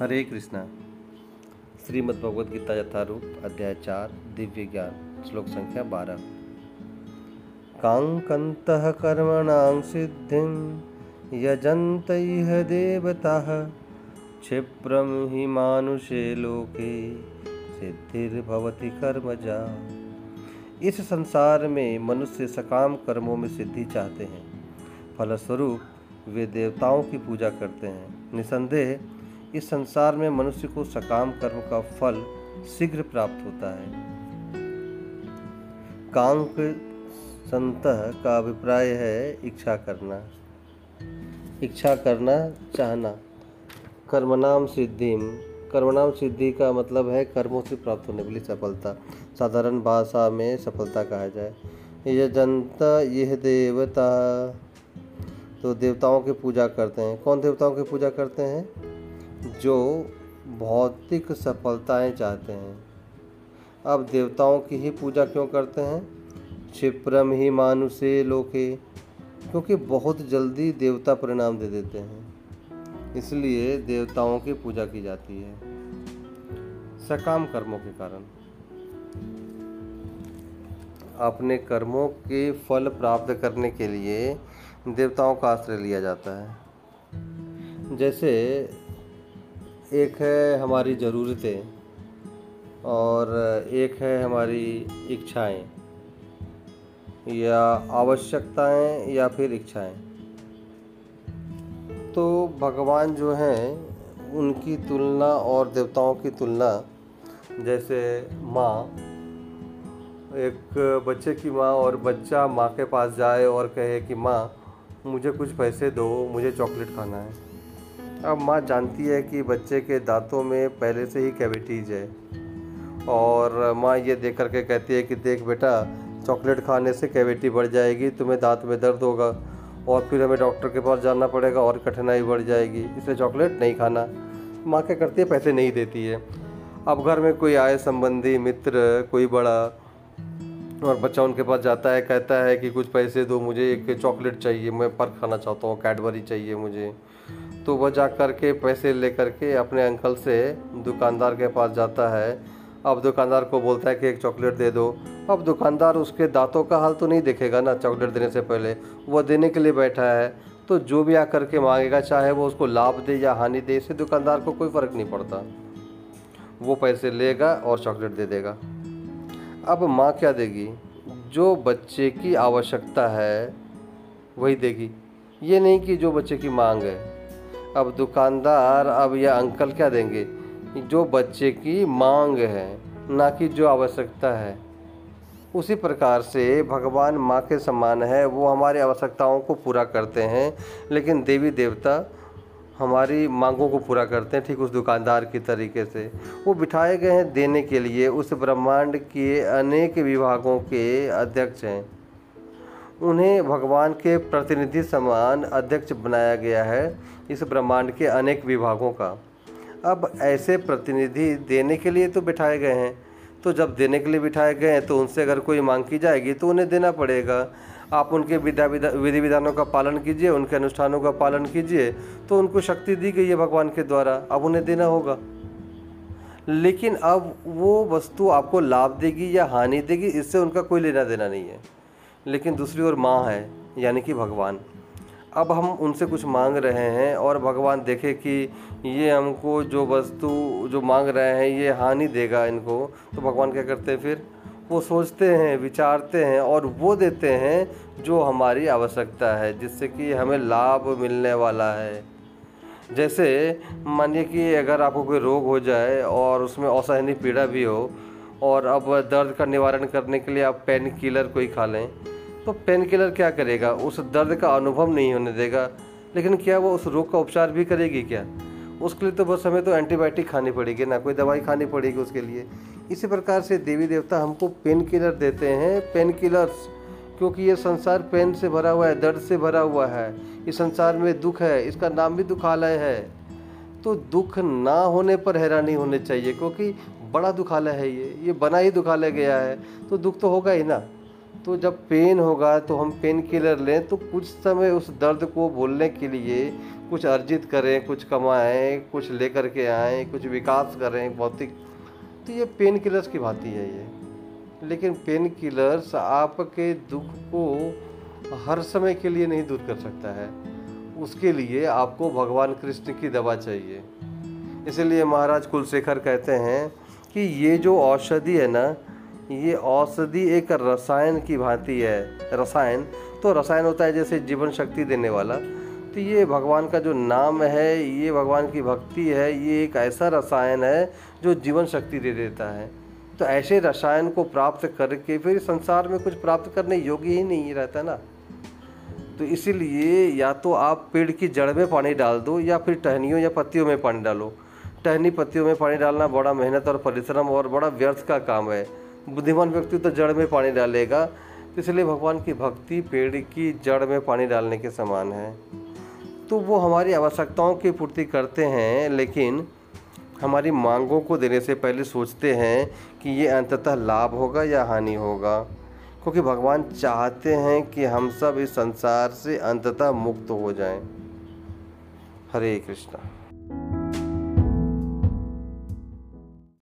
हरे कृष्णा। श्रीमद् भगवद गीता यथारूप, अध्याय चार, दिव्य ज्ञान, श्लोक संख्या बारह। कांकंतः कर्मणां सिद्धिं, यजन्त इह देवताः, क्षिप्रं हि मानुषे लोके, सिद्धिर्भवति कर्मजा। इस संसार में मनुष्य सकाम कर्मों में सिद्धि चाहते हैं। फलस्वरूप वे देवताओं की पूजा करते हैं। निसंदेह इस संसार में मनुष्य को सकाम कर्म का फल शीघ्र प्राप्त होता है। कांक संत का अभिप्राय है इच्छा करना। इच्छा करना, चाहना। कर्मनाम सिद्धिम। कर्मनाम सिद्धि का मतलब है कर्मों से प्राप्त होने वाली सफलता। साधारण भाषा में सफलता कहा जाए। यह जनता यह देवता। तो देवताओं की पूजा करते हैं। कौन देवताओं की पूजा करते हैं? जो भौतिक सफलताएँ चाहते हैं। अब देवताओं की ही पूजा क्यों करते हैं? क्षिप्रम ही मानुषे लोके, क्योंकि बहुत जल्दी देवता परिणाम दे देते हैं। इसलिए देवताओं की पूजा की जाती है, सकाम कर्मों के कारण। अपने कर्मों के फल प्राप्त करने के लिए देवताओं का आश्रय लिया जाता है। जैसे एक है हमारी ज़रूरतें और एक है हमारी इच्छाएँ, या आवश्यकताएँ या फिर इच्छाएँ। तो भगवान जो हैं, उनकी तुलना और देवताओं की तुलना, जैसे माँ, एक बच्चे की माँ और बच्चा माँ के पास जाए और कहे कि, माँ, मुझे कुछ पैसे दो, मुझे चॉकलेट खाना है। अब माँ जानती है कि बच्चे के दांतों में पहले से ही कैविटीज़ है। और माँ ये देख करके कहती है कि देख बेटा, चॉकलेट खाने से कैविटी बढ़ जाएगी, तुम्हें दांत में दर्द होगा और फिर हमें डॉक्टर के पास जाना पड़ेगा और कठिनाई बढ़ जाएगी। इसलिए चॉकलेट नहीं खाना। माँ क्या करती है? पैसे नहीं देती है। अब घर में कोई आए संबंधी मित्र, कोई बड़ा और बच्चा उनके पास जाता है, कहता है कि कुछ पैसे दो, मुझे एक चॉकलेट चाहिए, मैं पर खाना चाहता हूँ, कैडबरी चाहिए मुझे। तो वह जा कर के पैसे ले कर के अपने अंकल से दुकानदार के पास जाता है। अब दुकानदार को बोलता है कि एक चॉकलेट दे दो। अब दुकानदार उसके दांतों का हाल तो नहीं देखेगा ना, चॉकलेट देने से पहले। वह देने के लिए बैठा है। तो जो भी आकर के मांगेगा, चाहे वो उसको लाभ दे या हानि दे, इससे दुकानदार को कोई फ़र्क नहीं पड़ता। वो पैसे लेगा और चॉकलेट दे देगा। अब माँ क्या देगी? जो बच्चे की आवश्यकता है, वही देगी। ये नहीं कि जो बच्चे की मांग है। अब दुकानदार, अब यह अंकल क्या देंगे? जो बच्चे की मांग है, ना कि जो आवश्यकता है। उसी प्रकार से भगवान माँ के समान है, वो हमारी आवश्यकताओं को पूरा करते हैं, लेकिन देवी देवता हमारी मांगों को पूरा करते हैं, ठीक उस दुकानदार की तरीके से। वो बिठाए गए हैं देने के लिए, उस ब्रह्मांड के अनेक विभागों के अध्यक्ष हैं। उन्हें भगवान के प्रतिनिधि समान अध्यक्ष बनाया गया है इस ब्रह्मांड के अनेक विभागों का। अब ऐसे प्रतिनिधि देने के लिए तो बिठाए गए हैं। तो जब देने के लिए बिठाए गए हैं तो उनसे अगर कोई मांग की जाएगी तो उन्हें देना पड़ेगा। आप उनके विधा विधि विधानों का पालन कीजिए, उनके अनुष्ठानों का पालन कीजिए तो उनको शक्ति दी गई है भगवान के द्वारा। अब उन्हें देना होगा। लेकिन अब वो वस्तु आपको लाभ देगी या हानि देगी, इससे उनका कोई लेना देना नहीं है। लेकिन दूसरी ओर माँ है, यानी कि भगवान। अब हम उनसे कुछ मांग रहे हैं और भगवान देखे कि ये हमको जो वस्तु, जो मांग रहे हैं, ये हानि देगा इनको। तो भगवान क्या करते हैं फिर? वो सोचते हैं, विचारते हैं और वो देते हैं जो हमारी आवश्यकता है, जिससे कि हमें लाभ मिलने वाला है। जैसे मानिए कि अगर आपको कोई रोग हो जाए और उसमें असहनीय पीड़ा भी हो और अब दर्द का निवारण करने के लिए आप पेन किलर कोई खा लें तो पेन किलर क्या करेगा? उस दर्द का अनुभव नहीं होने देगा। लेकिन क्या वो उस रोग का उपचार भी करेगी क्या? उसके लिए तो बस हमें तो एंटीबायोटिक खानी पड़ेगी ना, कोई दवाई खानी पड़ेगी उसके लिए। इसी प्रकार से देवी देवता हमको पेन किलर देते हैं। पेन किलर्स क्योंकि ये संसार पेन से भरा हुआ है, दर्द से भरा हुआ है। इस संसार में दुख है, इसका नाम भी दुखालय है। तो दुख ना होने पर हैरानी होनी चाहिए, क्योंकि बड़ा दुखालय है ये। ये बना ही दुखालय गया है। तो दुख तो होगा ही ना। तो जब पेन होगा तो हम पेन किलर लें तो कुछ समय उस दर्द को भूलने के लिए कुछ अर्जित करें, कुछ कमाएँ, कुछ लेकर के आएँ, कुछ विकास करें, भौतिक। तो ये पेन किलर्स की भांति है ये। लेकिन पेन किलर्स आपके दुख को हर समय के लिए नहीं दूर कर सकता है। उसके लिए आपको भगवान कृष्ण की दवा चाहिए। इसलिए महाराज कुलशेखर कहते हैं कि ये जो औषधि है ना ये औषधि एक रसायन की भांति है। रसायन तो रसायन होता है जैसे जीवन शक्ति देने वाला। तो ये भगवान का जो नाम है, ये भगवान की भक्ति है, ये एक ऐसा रसायन है जो जीवन शक्ति दे देता है। तो ऐसे रसायन को प्राप्त करके फिर संसार में कुछ प्राप्त करने योग्य ही नहीं रहता ना। तो इसीलिए या तो आप पेड़ की जड़ में पानी डाल दो, या फिर टहनियों या पत्तियों में पानी डालो। टहनी पत्तियों में पानी डालना बड़ा मेहनत और परिश्रम और बड़ा व्यर्थ का काम है। बुद्धिमान व्यक्ति तो जड़ में पानी डालेगा तो इसलिए भगवान की भक्ति पेड़ की जड़ में पानी डालने के समान है। तो वो हमारी आवश्यकताओं की पूर्ति करते हैं, लेकिन हमारी मांगों को देने से पहले सोचते हैं कि ये अंततः लाभ होगा या हानि होगा। क्योंकि भगवान चाहते हैं कि हम सब इस संसार से अंततः मुक्त हो जाएँ। हरे कृष्णा।